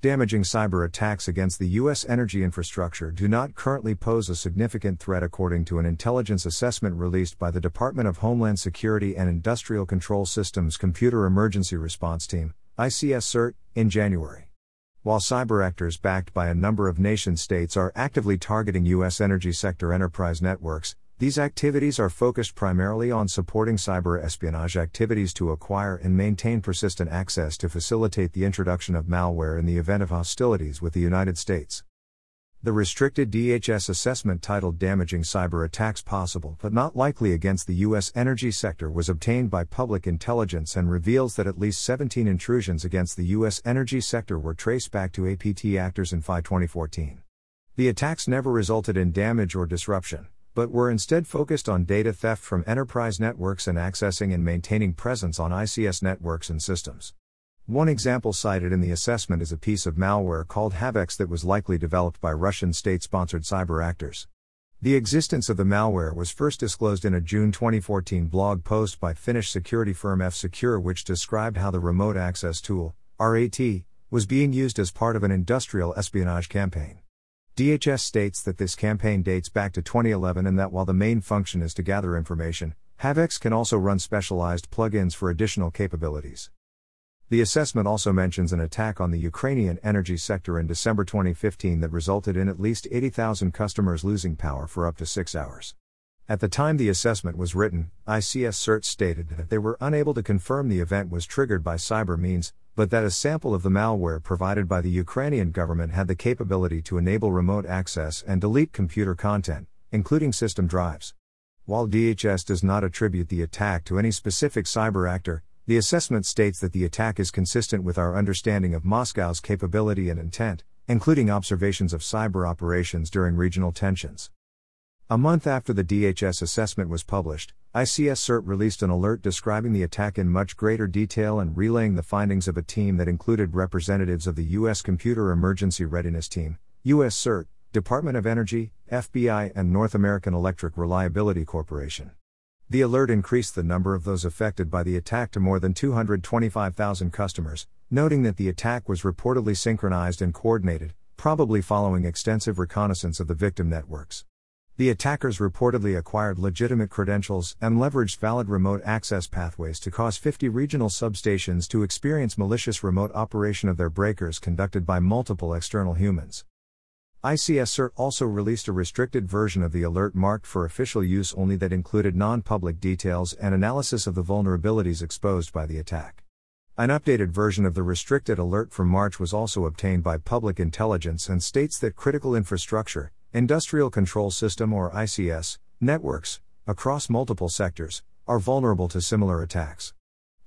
Damaging cyber attacks against the U.S. energy infrastructure do not currently pose a significant threat, according to an intelligence assessment released by the Department of Homeland Security and Industrial Control Systems Computer Emergency Response Team, ICS CERT, in January. While cyber actors backed by a number of nation states are actively targeting U.S. energy sector enterprise networks, these activities are focused primarily on supporting cyber espionage activities to acquire and maintain persistent access to facilitate the introduction of malware in the event of hostilities with the United States. The restricted DHS assessment titled Damaging Cyber Attacks Possible but Not Likely Against the U.S. Energy Sector was obtained by public intelligence and reveals that at least 17 intrusions against the U.S. energy sector were traced back to APT actors in FY 2014. The attacks never resulted in damage or disruption but were instead focused on data theft from enterprise networks and accessing and maintaining presence on ICS networks and systems. One example cited in the assessment is a piece of malware called Havex that was likely developed by Russian state sponsored cyber actors. The existence of the malware was first disclosed in a June 2014 blog post by Finnish security firm F Secure, which described how the remote access tool, RAT, was being used as part of an industrial espionage campaign. DHS states that this campaign dates back to 2011 and that while the main function is to gather information, Havex can also run specialized plugins for additional capabilities. The assessment also mentions an attack on the Ukrainian energy sector in December 2015 that resulted in at least 80,000 customers losing power for up to six hours. At the time the assessment was written, ICS CERT stated that they were unable to confirm the event was triggered by cyber means, but that a sample of the malware provided by the Ukrainian government had the capability to enable remote access and delete computer content, including system drives. While DHS does not attribute the attack to any specific cyber actor, the assessment states that the attack is consistent with our understanding of Moscow's capability and intent, including observations of cyber operations during regional tensions. A month after the DHS assessment was published, ICS CERT released an alert describing the attack in much greater detail and relaying the findings of a team that included representatives of the U.S. Computer Emergency Readiness Team, U.S. CERT, Department of Energy, FBI, and North American Electric Reliability Corporation. The alert increased the number of those affected by the attack to more than 225,000 customers, noting that the attack was reportedly synchronized and coordinated, probably following extensive reconnaissance of the victim networks. The attackers reportedly acquired legitimate credentials and leveraged valid remote access pathways to cause 50 regional substations to experience malicious remote operation of their breakers conducted by multiple external humans. ICS CERT also released a restricted version of the alert marked for official use only that included non public details and analysis of the vulnerabilities exposed by the attack. An updated version of the restricted alert from March was also obtained by Public Intelligence and states that critical infrastructure, Industrial Control System or ICS, networks, across multiple sectors, are vulnerable to similar attacks.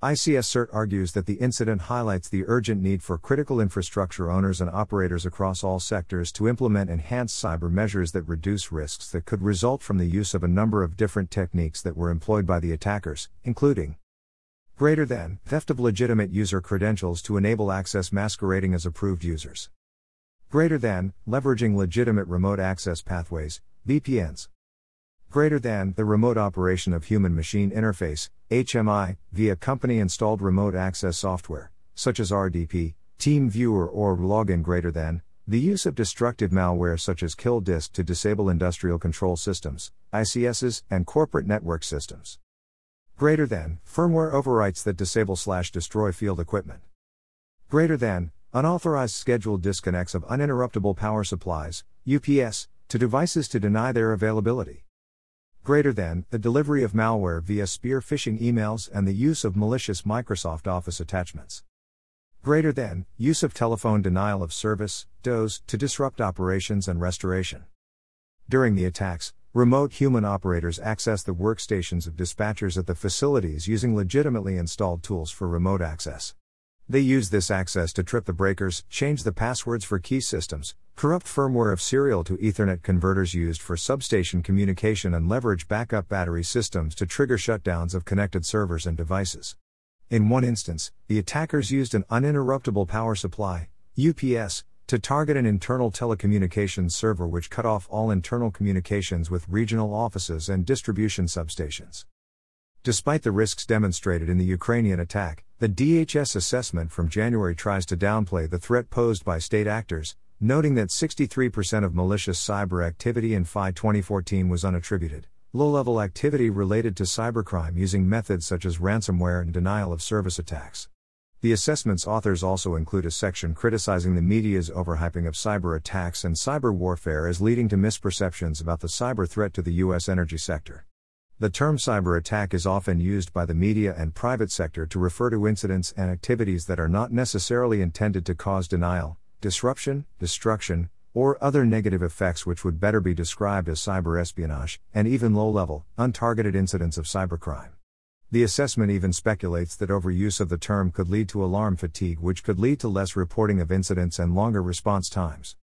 ICS CERT argues that the incident highlights the urgent need for critical infrastructure owners and operators across all sectors to implement enhanced cyber measures that reduce risks that could result from the use of a number of different techniques that were employed by the attackers, including greater than theft of legitimate user credentials to enable access masquerading as approved users. Greater than, leveraging legitimate remote access pathways, VPNs. Greater than, the remote operation of human machine interface, HMI, via company installed remote access software, such as RDP, TeamViewer, or Login. Greater than, the use of destructive malware such as Kill Disk to disable industrial control systems, ICSs, and corporate network systems. Greater than, firmware overwrites that disable slash destroy field equipment. Greater than, Unauthorized scheduled disconnects of uninterruptible power supplies, UPS, to devices to deny their availability. Greater than the delivery of malware via spear phishing emails and the use of malicious Microsoft Office attachments. Greater than use of telephone denial of service, DOS, to disrupt operations and restoration. During the attacks, remote human operators access the workstations of dispatchers at the facilities using legitimately installed tools for remote access. They use this access to trip the breakers, change the passwords for key systems, corrupt firmware of serial to Ethernet converters used for substation communication, and leverage backup battery systems to trigger shutdowns of connected servers and devices. In one instance, the attackers used an uninterruptible power supply, UPS, to target an internal telecommunications server which cut off all internal communications with regional offices and distribution substations. Despite the risks demonstrated in the Ukrainian attack, the DHS assessment from January tries to downplay the threat posed by state actors, noting that 63% of malicious cyber activity in FY 2014 was unattributed. Low level activity related to cybercrime using methods such as ransomware and denial of service attacks. The assessment's authors also include a section criticizing the media's overhyping of cyber attacks and cyber warfare as leading to misperceptions about the cyber threat to the U.S. energy sector. The term cyber attack is often used by the media and private sector to refer to incidents and activities that are not necessarily intended to cause denial, disruption, destruction, or other negative effects which would better be described as cyber espionage, and even low level, untargeted incidents of cybercrime. The assessment even speculates that overuse of the term could lead to alarm fatigue, which could lead to less reporting of incidents and longer response times.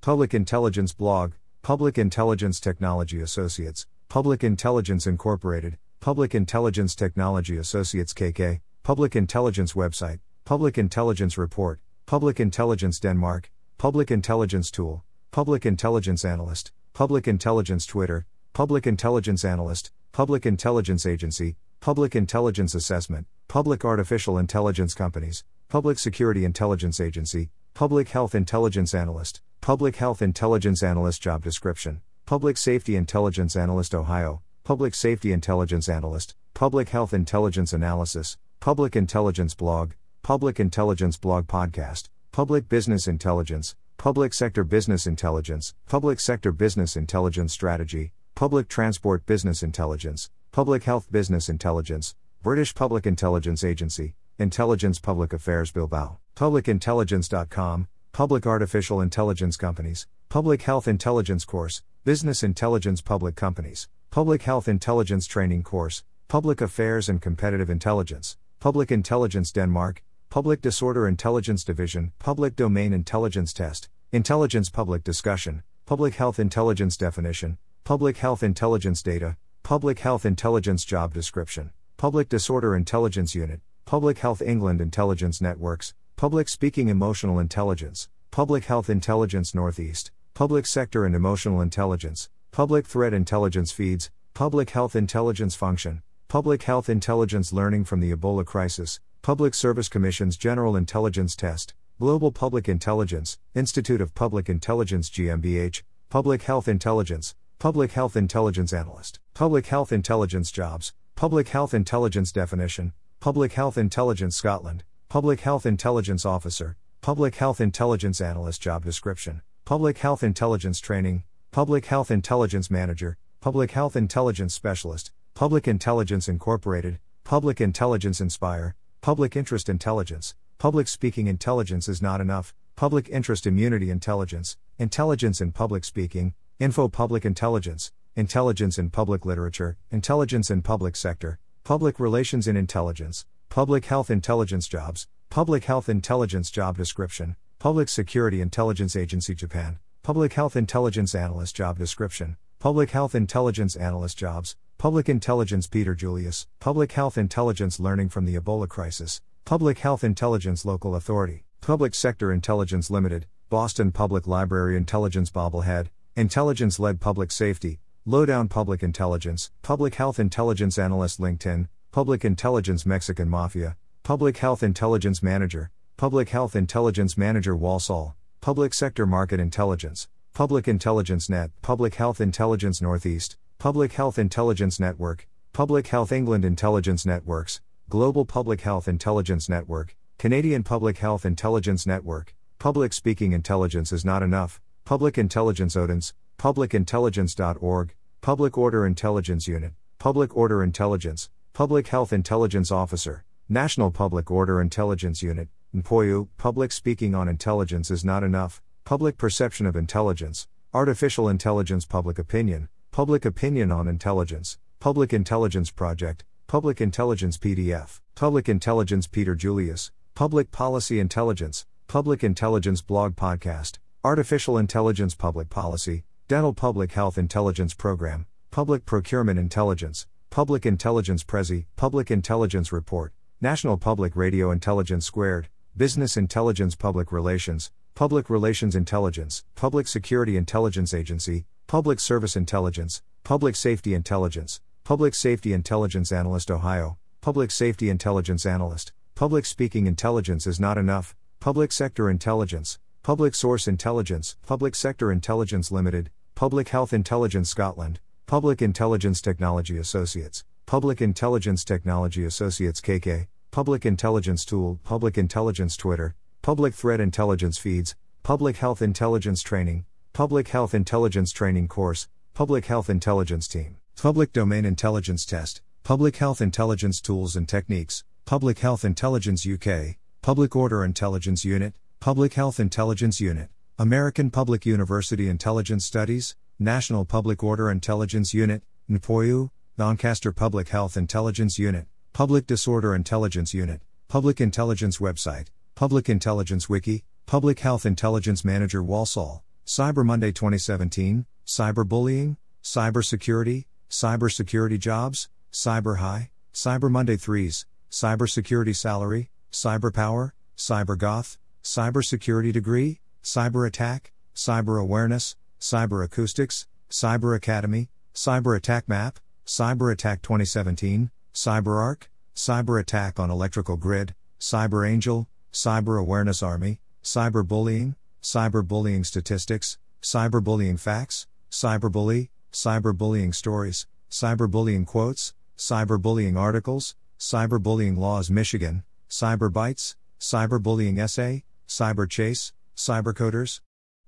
Public Intelligence Blog, Public Intelligence Technology Associates, Public Intelligence Incorporated, Public Intelligence Technology Associates KK, Public Intelligence Website, Public Intelligence Report, Public Intelligence Denmark, Public Intelligence Tool, Public Intelligence Analyst, Public Intelligence Twitter, Public Intelligence Analyst, Public Intelligence Agency, Public Intelligence Assessment, Public Artificial Intelligence Companies, Public Security Intelligence Agency, Public Health Intelligence Analyst, Public Health Intelligence Analyst Job Description, Public Safety Intelligence Analyst Ohio, Public Safety Intelligence Analyst, Public Health Intelligence Analysis, Public Intelligence Blog, Public Intelligence Blog Podcast, Public Business Intelligence, Public Sector Business Intelligence, Public Sector Business Intelligence Strategy, Public Transport Business Intelligence, Public Health Business Intelligence, British Public Intelligence Agency, Intelligence Public Affairs Bilbao, PublicIntelligence.com, Public Artificial Intelligence Companies, Public Health Intelligence Course, Business Intelligence Public Companies, Public Health Intelligence Training Course, Public Affairs and Competitive Intelligence, Public Intelligence Denmark, Public Disorder Intelligence Division, Public Domain Intelligence Test, Intelligence Public Discussion, Public Health Intelligence Definition, Public Health Intelligence Data, Public Health Intelligence Job Description, Public Disorder Intelligence Unit, Public Health England Intelligence Networks, Public Speaking Emotional Intelligence, Public Health Intelligence Northeast, Public Sector and Emotional Intelligence, Public Threat Intelligence Feeds, Public Health Intelligence Function, Public Health Intelligence Learning from the Ebola Crisis, Public Service Commission's General Intelligence Test, Global Public Intelligence, Institute of Public Intelligence GmbH, Public Health Intelligence, Public Health Intelligence Analyst, Public Health Intelligence Jobs, Public Health Intelligence Definition, Public Health Intelligence Scotland, Public Health Intelligence Officer, Public Health Intelligence Analyst Job Description, Public Health Intelligence Training, Public Health Intelligence Manager, Public Health Intelligence Specialist, Public Intelligence Incorporated, Public Intelligence Inspire, Public Interest Intelligence, Public Speaking Intelligence is not enough, Public Interest Immunity Intelligence, Intelligence in Public Speaking, Info Public Intelligence, Intelligence in Public Literature, Intelligence in Public Sector, Public Relations in Intelligence, Public Health Intelligence Jobs, Public Health Intelligence Job Description, Public Security Intelligence Agency Japan, Public Health Intelligence Analyst Job Description, Public Health Intelligence Analyst Jobs, Public Intelligence Peter Julius, Public Health Intelligence Learning from the Ebola Crisis, Public Health Intelligence Local Authority, Public Sector Intelligence Limited, Boston Public Library Intelligence Bobblehead, Intelligence Led Public Safety, Lowdown Public Intelligence, Public Health Intelligence Analyst LinkedIn, Public Intelligence Mexican Mafia, Public Health Intelligence Manager, Public Health Intelligence Manager Walsall, Public Sector Market Intelligence, Public Intelligence Net, Public Health Intelligence Northeast, Public Health Intelligence Network, Public Health England Intelligence Networks, Global Public Health Intelligence Network, Canadian Public Health Intelligence Network, Public Speaking Intelligence is not enough, Public Intelligence Odense, publicintelligence.org, Public Order Intelligence Unit, Public Order Intelligence, Public Health Intelligence Officer, National Public Order Intelligence Unit, NPOIU, public speaking on intelligence is not enough, public perception of intelligence, artificial intelligence, public opinion, public opinion on intelligence, public intelligence project, public intelligence PDF, public intelligence Peter Julius, public policy intelligence, public intelligence blog podcast, artificial intelligence public policy, dental public health intelligence program, public procurement intelligence, public intelligence Prezi, public intelligence report, national public radio intelligence squared, Business Intelligence Public Relations, Public Relations Intelligence, Public Security Intelligence Agency, Public Service Intelligence, Public Safety Intelligence, Public Safety Intelligence Analyst Ohio, Public Safety Intelligence Analyst, Public Speaking Intelligence is not enough, Public Sector Intelligence, Public Source Intelligence, Public Sector Intelligence Limited, Public Health Intelligence Scotland, Public Intelligence Technology Associates, Public Intelligence Technology Associates KK, Public Intelligence Tool, Public Intelligence Twitter, Public Threat Intelligence Feeds, Public Health Intelligence Training, Public Health Intelligence Training Course, Public Health Intelligence Team, Public Domain Intelligence Test, Public Health Intelligence Tools and Techniques, Public Health Intelligence UK, Public Order Intelligence Unit, Public Health Intelligence Unit, American Public University Intelligence Studies, National Public Order Intelligence Unit, NPOIU, Doncaster Public Health Intelligence Unit, Public Disorder Intelligence Unit, Public Intelligence Website, Public Intelligence Wiki, Public Health Intelligence Manager Walsall, Cyber Monday 2017, Cyberbullying, Cybersecurity, Cybersecurity Jobs, Cyber High, Cyber Monday 3s, Cybersecurity Salary, Cyber Power, Cyber Goth, Cybersecurity Degree, Cyber Attack, Cyber Awareness, Cyber Acoustics, Cyber Academy, Cyber Attack Map, Cyber Attack 2017, Cyber CyberArk, Cyber Attack on Electrical Grid, Cyber Angel, Cyber Awareness Army, Cyberbullying, Cyberbullying Statistics, Cyberbullying Facts, Cyberbully, Cyberbullying Stories, Cyberbullying Quotes, Cyberbullying Articles, Cyberbullying Laws Michigan, Cyberbytes, Cyberbullying Essay, Cyberchase, Cybercoders,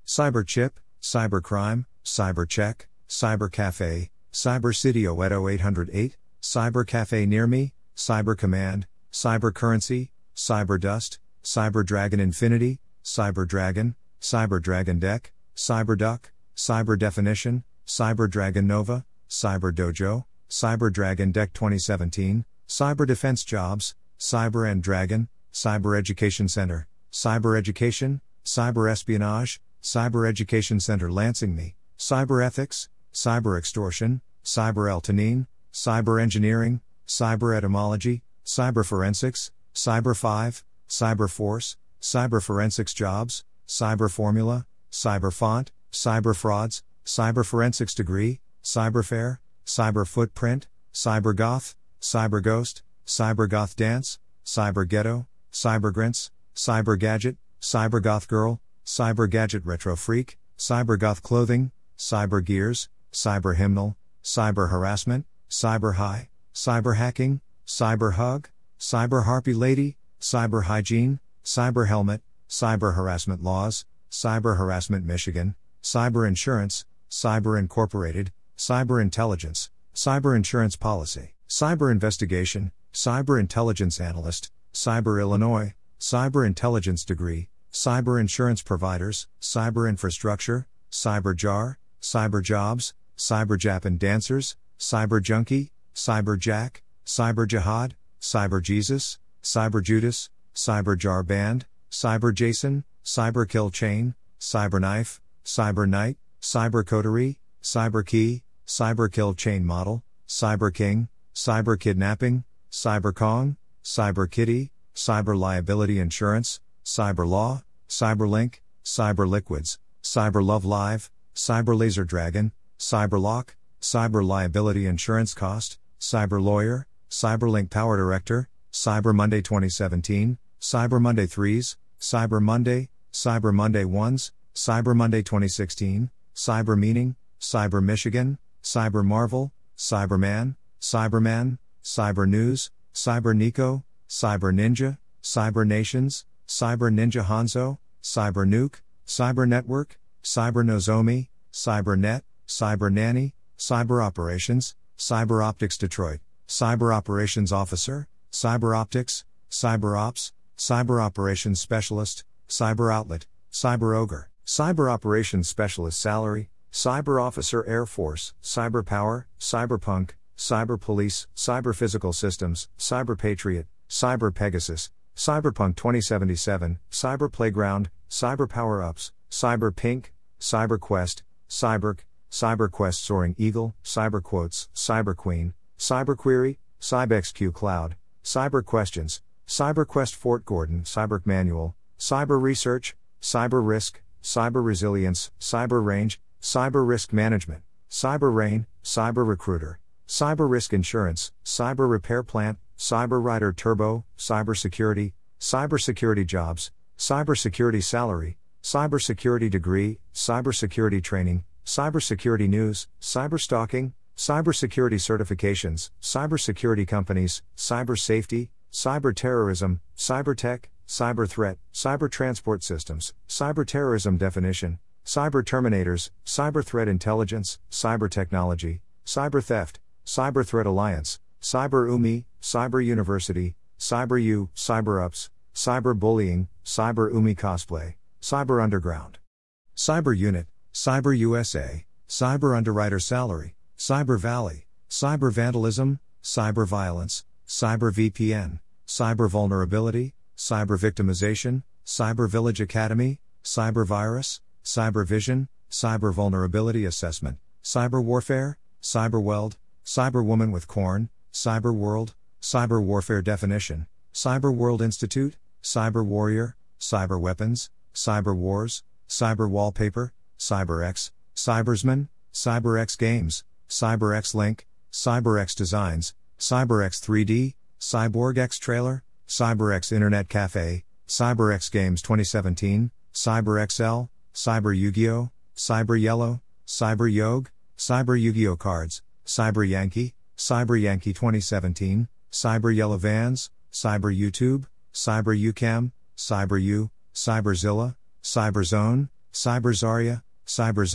Cyberchip, Cybercrime, Cybercheck, Cybercafe, Cybercity Oedo 808, Cybercafe Near Me, Cybercommand, Cybercurrency, Cyberdust, Cyberdragon Infinity, Cyberdragon, Cyberdragon Deck, Cyberduck, Cyberdefinition, Cyberdragon Nova, Cyberdojo, Cyberdragon Deck 2017, Cyber Defense Jobs, Cyber and Dragon, Cyber Education Center, Cyber Education, Cyber Espionage, Cyber Education Center Lansing Me, Cyber Ethics, Cyber Extortion, Cyber Eltonine, Cyber Engineering, Cyber Etymology, Cyber Forensics, Cyber 5, Cyber Force, Cyber Forensics Jobs, Cyber Formula, Cyber Font, Cyber Frauds, Cyber Forensics Degree, Cyber Fair, Cyber Footprint, Cyber Goth, Cyber Ghost, Cyber Goth Dance, Cyber Ghetto, Cyber Grints, Cyber Gadget, Cyber Goth Girl, Cyber Gadget Retro Freak, Cyber Goth Clothing, Cyber Gears, Cyber Hymnal, Cyber Harassment, Cyber High, Cyber Hacking, Cyber Hug, Cyber Harpy Lady, Cyber Hygiene, Cyber Helmet, Cyber Harassment Laws, Cyber Harassment Michigan, Cyber Insurance, Cyber Incorporated, Cyber Intelligence, Cyber Insurance Policy, Cyber Investigation, Cyber Intelligence Analyst, Cyber Illinois, Cyber Intelligence Degree, Cyber Insurance Providers, Cyber Infrastructure, Cyber Jar, Cyber Jobs, Cyber Japan Dancers, Cyber Junkie, Cyber Jack, Cyber Jihad, Cyber Jesus, Cyber Judas, Cyber Jar Band, Cyber Jason, Cyber Kill Chain, Cyber Knife, Cyber Knight, Cyber Coterie, Cyber Key, Cyber Kill Chain Model, Cyber King, Cyber Kidnapping, Cyber Kong, Cyber Kitty, Cyber Liability Insurance, Cyber Law, Cyberlink, Cyber Liquids, Cyber Love Live, Cyber Laser Dragon, Cyber Lock, Cyber Liability Insurance Cost, Cyber Lawyer, Cyberlink Power Director, Cyber Monday 2017, Cyber Monday 3s, Cyber Monday, Cyber Monday 1s, Cyber Monday 2016, Cyber Meaning, Cyber Michigan, Cyber Marvel, Cyberman, Cyberman, Cyber News, Cyber Nico, Cyber Ninja, Cyber Nations, Cyber Ninja Hanzo, Cyber Nuke, Cyber Network, Cyber Nozomi, CyberNet, Cyber Nanny, Cyber Operations, Cyber Optics Detroit, Cyber Operations Officer, Cyber Optics, Cyber Ops, Cyber Operations Specialist, Cyber Outlet, Cyber Ogre, Cyber Operations Specialist Salary, Cyber Officer Air Force, Cyber Power, Cyberpunk, Cyber Police, Cyber Physical Systems, Cyber Patriot, Cyber Pegasus, Cyberpunk 2077, Cyber Playground, Cyber Power Ups, Cyber Pink, Cyber Quest, Cyberk, Cyber Quest Soaring Eagle, Cyber Quotes, Cyber Queen, Cyber Query, CybXQ Cloud, Cyber Questions, Cyber Quest Fort Gordon, Cyber Manual, Cyber Research, Cyber Risk, Cyber Resilience, Cyber Range, Cyber Risk Management, Cyber Rain, Cyber Recruiter, Cyber Risk Insurance, Cyber Repair Plant, Cyber Rider Turbo, Cybersecurity, Cybersecurity Jobs, Cybersecurity Salary, Cybersecurity Degree, Cybersecurity Training, Cybersecurity News, Cyberstalking, Cybersecurity Certifications, Cybersecurity Companies, Cyber Safety, Cyber Terrorism, Cyber Tech, Cyber Threat, Cyber Transport Systems, Cyber Terrorism Definition, Cyber Terminators, Cyber Threat Intelligence, Cyber Technology, Cyber Theft, Cyber Threat Alliance, Cyber UMI, Cyber University, Cyber U, Cyber Ups, Cyber Bullying, Cyber UMI Cosplay, Cyber Underground, Cyber Unit, Cyber USA, Cyber Underwriter Salary, Cyber Valley, Cyber Vandalism, Cyber Violence, Cyber VPN, Cyber Vulnerability, Cyber Victimization, Cyber Village Academy, Cyber Virus, Cyber Vision, Cyber Vulnerability Assessment, Cyber Warfare, Cyber Weld, Cyber Woman with Corn, Cyber World, Cyber Warfare Definition, Cyber World Institute, Cyber Warrior, Cyber Weapons, Cyber Wars, Cyber Wallpaper, cyber CyberX, Cybersman, CyberX Games, CyberX Link, CyberX Designs, CyberX 3D, CyborgX Trailer, CyberX Internet Cafe, CyberX Games 2017, CyberXL, Cyber Yu-Gi-Oh, Cyber Yellow, Cyber Yog, Cyber Yu-Gi-Oh! Cards, Cyber Yankee, Cyber Yankee 2017, Cyber Yellow Vans, Cyber YouTube, Cyber UCam, Cyber U, Cyberzilla, Cyberzone, Cyber Zarya, Cyber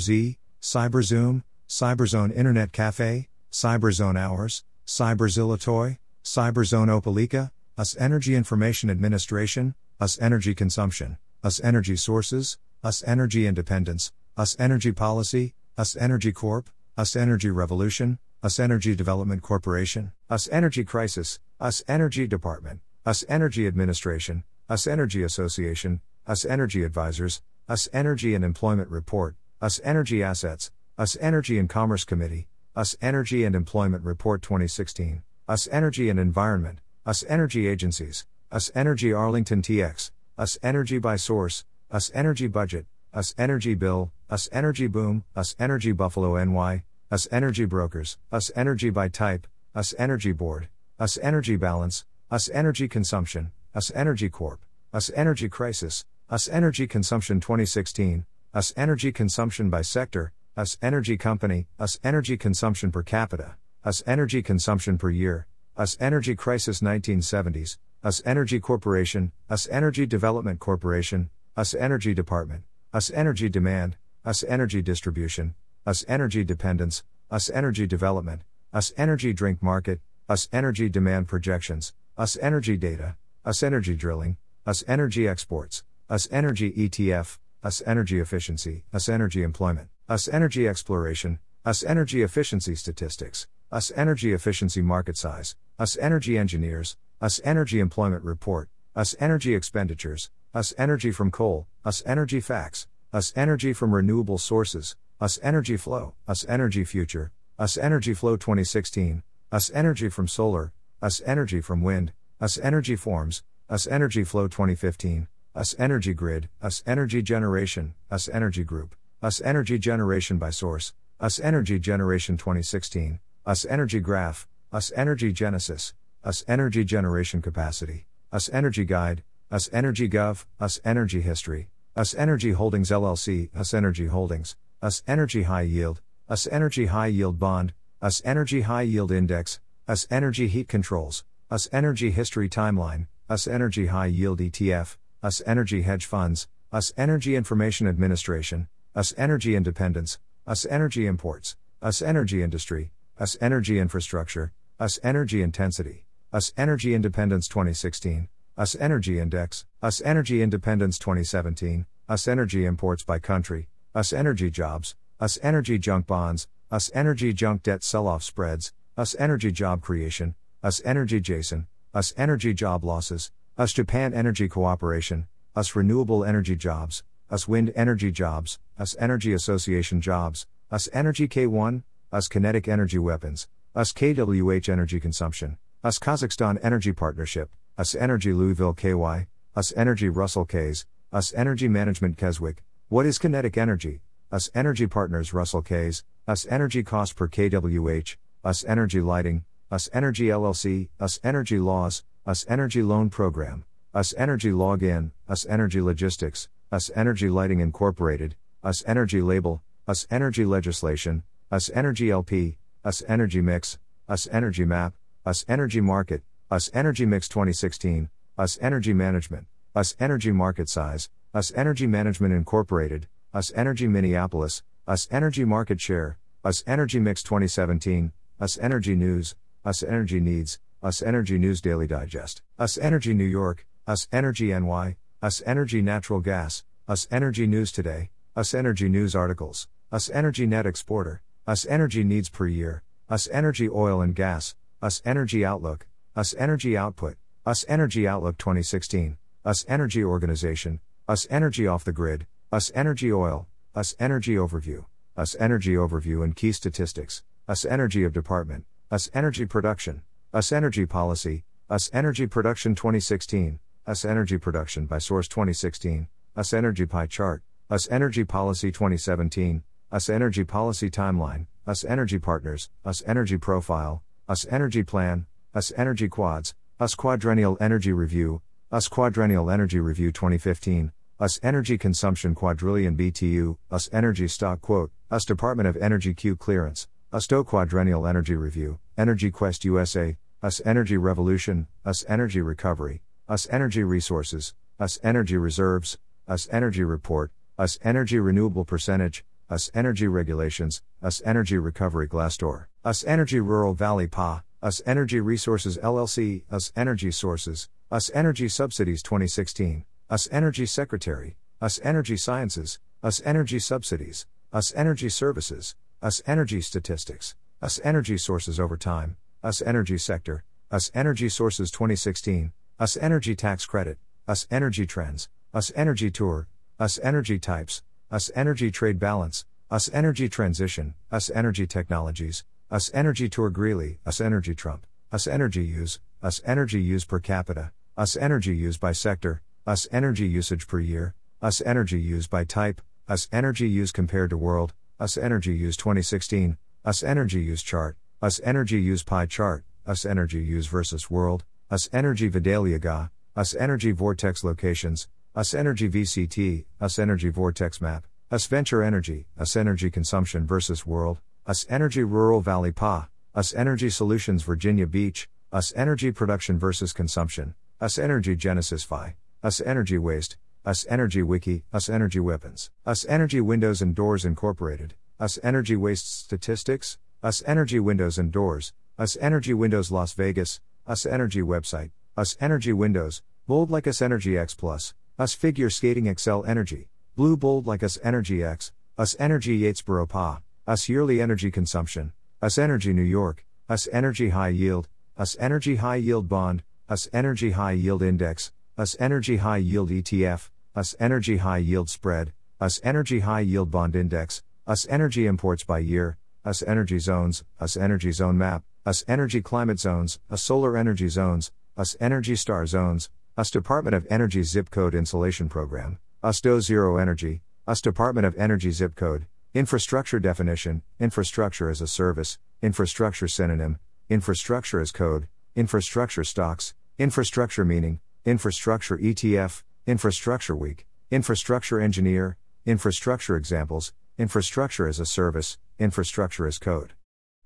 Z, Cyber Zoom, Cyberzone Internet Cafe, Cyberzone Hours, Cyberzilla Toy, Cyberzone Opelika, US Energy Information Administration, US Energy Consumption, US Energy Sources, US Energy Independence, US Energy Policy, US Energy Corp, US Energy Revolution, US Energy Development Corporation, US Energy Crisis, US Energy Department, US Energy Administration, US Energy Association, US Energy Advisors, US Energy and Employment Report, US Energy Assets, US Energy and Commerce Committee, US Energy and Employment Report 2016, US Energy and Environment, US Energy Agencies, US Energy Arlington TX, US Energy by Source, US Energy Budget, US Energy Bill, US Energy Boom, US Energy Buffalo NY, US Energy Brokers, US Energy by Type, US Energy Board, US Energy Balance, US Energy Consumption, US Energy Corp, US Energy Crisis, US Energy Consumption 2016, US Energy Consumption by Sector, US Energy Company, US Energy Consumption per capita, US Energy Consumption per year, US Energy Crisis 1970s, US Energy Corporation, US Energy Development Corporation, US Energy Department, US Energy Demand, US Energy Distribution, US Energy Dependence, US Energy Development, US Energy Drink Market, US Energy Demand Projections, US Energy Data, US Energy Drilling, US Energy Exports, US Energy ETF, US Energy Efficiency, US Energy Employment, US Energy Exploration, US Energy Efficiency Statistics, US Energy Efficiency Market Size, US Energy Engineers, US Energy Employment Report, US Energy Expenditures, US Energy from Coal, US Energy Facts, US Energy from Renewable Sources, US Energy Flow, US Energy Future, US Energy Flow 2016, US Energy from Solar, US Energy from Wind, US Energy Forms, US Energy Flow 2015, US Energy Grid, US Energy Generation, US Energy Group, US Energy Generation by Source, US Energy Generation 2016, US Energy Graph, US Energy Genesis, US Energy Generation Capacity, US Energy Guide, US Energy Gov, US Energy History, US Energy Holdings LLC, US Energy Holdings, US Energy High Yield, US Energy High Yield Bond, US Energy High Yield Index, US Energy Heat Controls, US Energy History Timeline, US Energy High Yield ETF, US Energy Hedge Funds, US Energy Information Administration, US Energy Independence, US Energy Imports, US Energy Industry, US Energy Infrastructure, US Energy Intensity, US Energy Independence 2016, US Energy Index, US Energy Independence 2017, US Energy Imports by Country, US Energy Jobs, US Energy Junk Bonds, US Energy Junk Debt Sell Off Spreads, US Energy Job Creation, US Energy Jason, US Energy Job Losses, US Japan Energy Cooperation, US Renewable Energy Jobs, US Wind Energy Jobs, US Energy Association Jobs, US Energy K1, US Kinetic Energy Weapons, US KWH Energy Consumption, US Kazakhstan Energy Partnership, US Energy Louisville KY, US Energy Russell Kays, US Energy Management Keswick. What is kinetic energy? US Energy Partners Russell Case, US Energy Cost per kWh, US Energy Lighting, US Energy LLC, US Energy Laws, US Energy Loan Program, US Energy Login, US Energy Logistics, US Energy Lighting Incorporated, US Energy Label, US Energy Legislation, US Energy LP, US Energy Mix, US Energy Map, US Energy Market, US Energy Mix 2016, US Energy Management, US Energy Market Size, US Energy Management Incorporated, US Energy Minneapolis, US Energy Market Share, US Energy Mix 2017, US Energy News, US Energy Needs, US Energy News Daily Digest, US Energy New York, US Energy NY, US Energy Natural Gas, US Energy News Today, US Energy News Articles, US Energy Net Exporter, US Energy Needs Per Year, US Energy Oil and Gas, US Energy Outlook, US Energy Output, US Energy Outlook 2016, US Energy Organization, US Energy Off the Grid, US Energy Oil, US Energy Overview, US Energy Overview and Key Statistics, US Energy of Department, US Energy Production, US Energy Policy, US Energy Production 2016, US Energy Production by Source 2016, US Energy Pie Chart, US Energy Policy 2017, US Energy Policy Timeline, US Energy Partners, US Energy Profile, US Energy Plan, US Energy Quads, US Quadrennial Energy Review, US Quadrennial Energy Review 2015, US Energy Consumption Quadrillion BTU, US Energy Stock Quote, US Department of Energy Q Clearance, US DOE Quadrennial Energy Review, Energy Quest USA, US Energy Revolution, US Energy Recovery, US Energy Resources, US Energy Reserves, US Energy Report, US Energy Renewable Percentage, US Energy Regulations, US Energy Recovery Glassdoor, US Energy Rural Valley PA, US Energy Resources LLC, US Energy Sources, US Energy Subsidies 2016, US Energy Secretary, US Energy Sciences, US Energy Subsidies, US Energy Services, US Energy Statistics, US Energy Sources over time, US Energy Sector, US Energy Sources 2016, US Energy Tax Credit, US Energy Trends, US Energy Tour, US Energy Types, US Energy Trade Balance, US Energy Transition, US Energy Technologies, US Energy Tour Greeley, US Energy Trump, US Energy Use, US Energy Use per capita, US Energy Use by sector, US Energy Usage per year, US Energy Use by type, US Energy Use compared to world, US Energy Use 2016, US Energy Use chart, US Energy Use pie chart, US Energy Use versus world, US Energy Vidalia Ga, US Energy Vortex locations, US Energy VCT, US Energy Vortex Map, US Venture Energy, US Energy Consumption versus World, US Energy Rural Valley PA, US Energy Solutions Virginia Beach, US Energy Production versus Consumption, US Energy Genesis Phi, US Energy Waste, US Energy Wiki, US Energy Weapons, US Energy Windows and Doors Incorporated, US Energy Waste Statistics, US Energy Windows and Doors, US Energy Windows Las Vegas, US Energy Website, US Energy Windows, Bold like US Energy X Plus, US Figure Skating Xcel Energy, Blue Bold like US Energy X, US Energy Yatesboro PA, US Yearly Energy Consumption, US Energy New York, US Energy High Yield, US Energy High Yield Bond, US Energy High Yield Index, US Energy High Yield ETF, US Energy High Yield Spread, US Energy High Yield Bond Index, US Energy Imports by Year, US Energy Zones, US Energy Zone Map, US Energy Climate Zones, US Solar Energy Zones, US Energy Star Zones, US Department of Energy Zip Code Insulation Program, US DOE Zero Energy, US Department of Energy Zip Code, Infrastructure Definition, Infrastructure as a Service, Infrastructure Synonym, Infrastructure as Code, Infrastructure Stocks, Infrastructure Meaning, Infrastructure ETF, Infrastructure Week, Infrastructure Engineer, Infrastructure Examples, Infrastructure as a Service, Infrastructure as Code.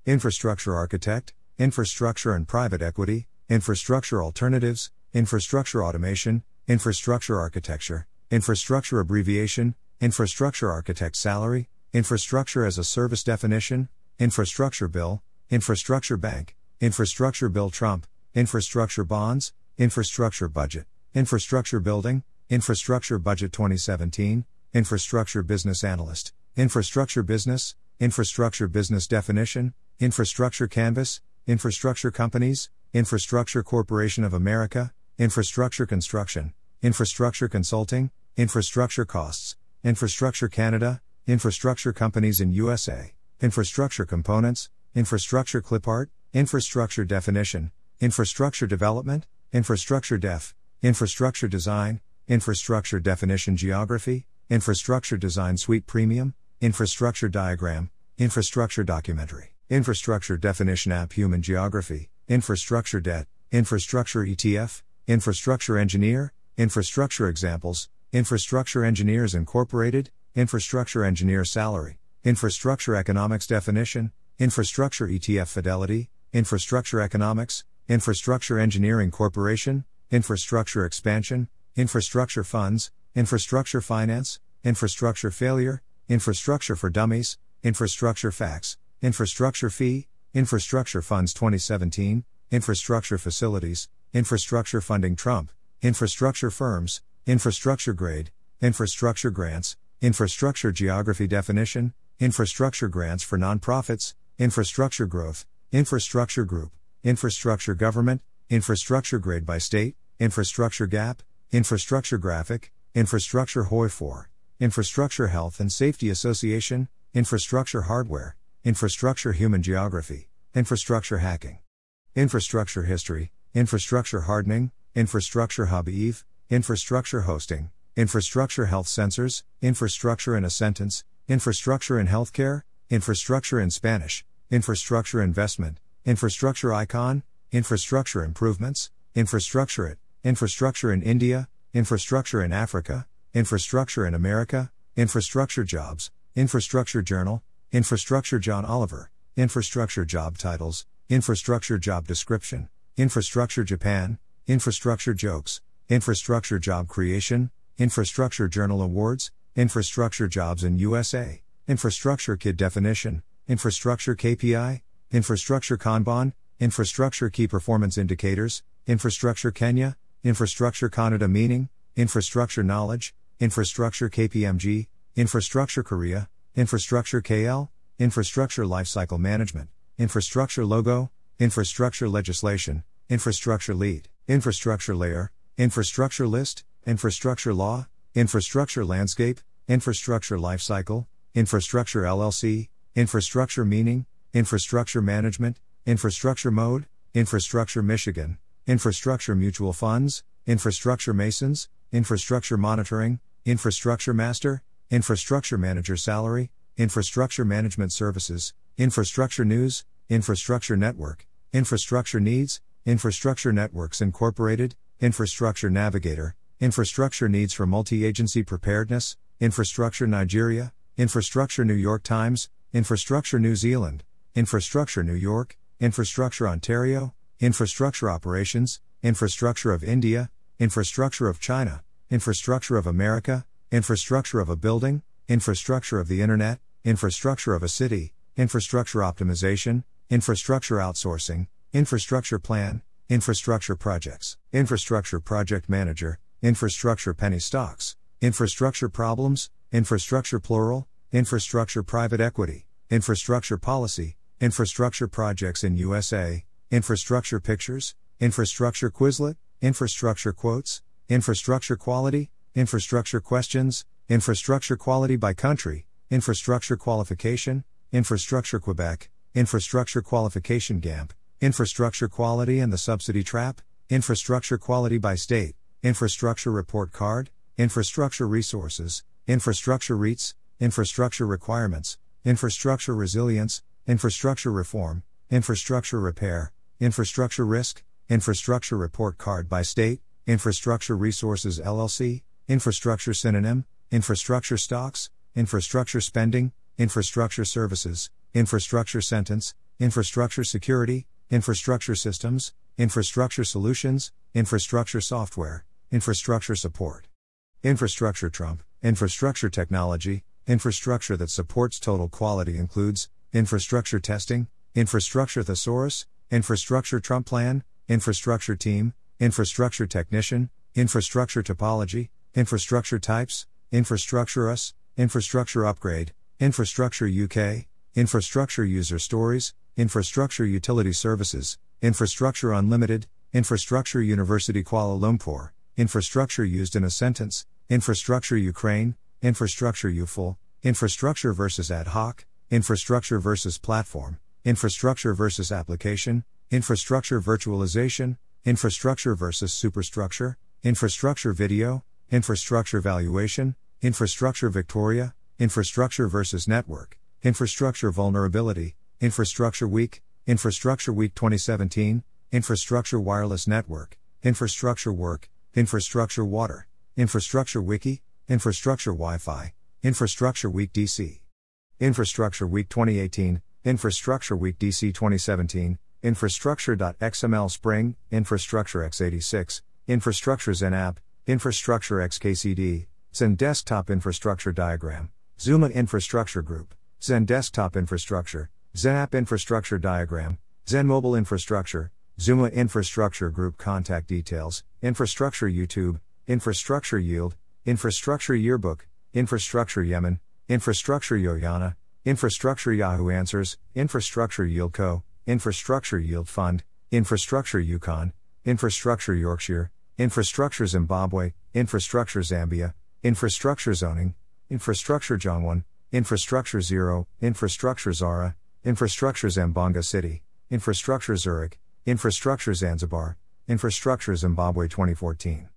Infrastructure Architect, Infrastructure and Private Equity, Infrastructure Alternatives, Infrastructure Automation, Infrastructure Architecture, Infrastructure Abbreviation, Infrastructure Architect Salary, Infrastructure as a Service Definition, Infrastructure Bill, Infrastructure Bank, Infrastructure Bill Trump, Infrastructure Bonds, Infrastructure Budget, Infrastructure Building, Infrastructure Budget 2017, Infrastructure Business Analyst, Infrastructure Business, Infrastructure Business Definition, Infrastructure Canvas, Infrastructure Companies, Infrastructure Corporation of America, Infrastructure Construction, Infrastructure Consulting, Infrastructure Costs, Infrastructure Canada, Infrastructure Companies in USA, Infrastructure Components, Infrastructure Clipart, Infrastructure Definition, Infrastructure Development, Infrastructure Def, Infrastructure Design, Infrastructure Definition Geography, Infrastructure Design Suite Premium, infrastructure diagram, infrastructure documentary, infrastructure definition app human geography, infrastructure debt, infrastructure ETF, infrastructure engineer, infrastructure examples, infrastructure engineers incorporated, infrastructure engineer salary, infrastructure economics definition, infrastructure ETF fidelity, infrastructure economics, infrastructure engineering corporation, infrastructure expansion, infrastructure funds, infrastructure finance, infrastructure failure, infrastructure for dummies, infrastructure facts, infrastructure fee, infrastructure funds 2017, infrastructure facilities, infrastructure funding Trump, infrastructure firms, infrastructure grade, infrastructure grants, infrastructure geography definition, infrastructure grants for nonprofits, infrastructure growth, infrastructure group, infrastructure government, infrastructure grade by state, infrastructure gap, infrastructure graphic, infrastructure HOI 4, infrastructure health and safety association, infrastructure hardware, infrastructure human geography, infrastructure hacking, infrastructure history, infrastructure hardening, infrastructure hub eve, infrastructure hosting, infrastructure health sensors, infrastructure in a sentence, infrastructure in healthcare, infrastructure in Spanish, infrastructure investment, infrastructure icon, infrastructure improvements, infrastructure it, infrastructure in India, infrastructure in Africa, infrastructure in America, infrastructure jobs, infrastructure journal, infrastructure John Oliver, infrastructure job titles, infrastructure job description, infrastructure Japan, infrastructure jokes, infrastructure job creation, infrastructure journal awards, infrastructure jobs in USA, infrastructure kid definition, infrastructure KPI, infrastructure Kanban, infrastructure key performance indicators, infrastructure Kenya, infrastructure Canada meaning, infrastructure knowledge, infrastructure KPMG, infrastructure Korea, infrastructure KL, infrastructure lifecycle management, infrastructure logo, infrastructure legislation, infrastructure lead, infrastructure layer, infrastructure list, infrastructure law, infrastructure landscape, infrastructure lifecycle, infrastructure LLC, infrastructure meaning, infrastructure management, infrastructure mode, infrastructure Michigan, infrastructure mutual funds, infrastructure masons, infrastructure monitoring, infrastructure master, infrastructure manager salary, infrastructure management services, infrastructure news, infrastructure network, infrastructure needs, infrastructure networks incorporated, infrastructure navigator, infrastructure needs for multi agency preparedness, infrastructure Nigeria, infrastructure New York Times, infrastructure New Zealand, infrastructure New York, infrastructure Ontario, infrastructure operations, infrastructure of India, infrastructure of China, infrastructure of America, infrastructure of a building, infrastructure of the Internet, infrastructure of a city, infrastructure optimization, infrastructure outsourcing, infrastructure plan, infrastructure projects, infrastructure project manager, infrastructure penny stocks, infrastructure problems, infrastructure plural, infrastructure private equity, infrastructure policy, infrastructure projects in USA, infrastructure pictures, infrastructure Quizlet, infrastructure quotes, infrastructure quality, infrastructure questions, infrastructure quality by country, infrastructure qualification, infrastructure Quebec, infrastructure qualification GAMP, infrastructure quality and the subsidy trap, infrastructure quality by state, infrastructure report card, infrastructure resources, infrastructure REITs, infrastructure requirements, infrastructure resilience, infrastructure reform, infrastructure repair, infrastructure risk, infrastructure report card by state, infrastructure resources LLC, infrastructure synonym, infrastructure stocks, infrastructure spending, infrastructure services, infrastructure sentence, infrastructure security, infrastructure systems, infrastructure solutions, infrastructure software, infrastructure support. Infrastructure Trump, infrastructure technology, infrastructure that supports total quality includes infrastructure testing, infrastructure thesaurus, infrastructure Trump plan, infrastructure team, infrastructure technician, infrastructure topology, infrastructure types, infrastructure us, infrastructure upgrade, infrastructure UK, infrastructure user stories, infrastructure utility services, infrastructure unlimited, infrastructure University Kuala Lumpur, infrastructure used in a sentence, infrastructure Ukraine, infrastructure UFUL, infrastructure versus ad hoc, infrastructure versus platform, infrastructure versus application, infrastructure virtualization, infrastructure versus superstructure, infrastructure video, infrastructure valuation, infrastructure Victoria, Infrastructure versus Network, Infrastructure Vulnerability, Infrastructure Week, Infrastructure Week 2017, Infrastructure Wireless Network, Infrastructure Work, Infrastructure Water, Infrastructure Wiki, Infrastructure Wi Fi, Infrastructure Week DC. Infrastructure Week 2018, Infrastructure Week DC 2017, Infrastructure.xml Spring, Infrastructure x86, Infrastructure XenApp, Infrastructure XKCD, XenDesktop Infrastructure Diagram, Zuma Infrastructure Group, XenDesktop Infrastructure, XenApp Infrastructure Diagram, XenMobile Infrastructure, Zuma Infrastructure Group Contact Details, Infrastructure YouTube, Infrastructure Yield, Infrastructure Yearbook, Infrastructure Yemen, Infrastructure Yoyana, Infrastructure Yahoo Answers, Infrastructure Yield Co., Infrastructure Yield Fund, Infrastructure Yukon, Infrastructure Yorkshire, Infrastructure Zimbabwe, Infrastructure Zambia, Infrastructure Zoning, Infrastructure Jongwon, Infrastructure Zero, Infrastructure Zara, Infrastructure Zamboanga City, Infrastructure Zurich, Infrastructure Zanzibar, Infrastructure Zimbabwe 2014.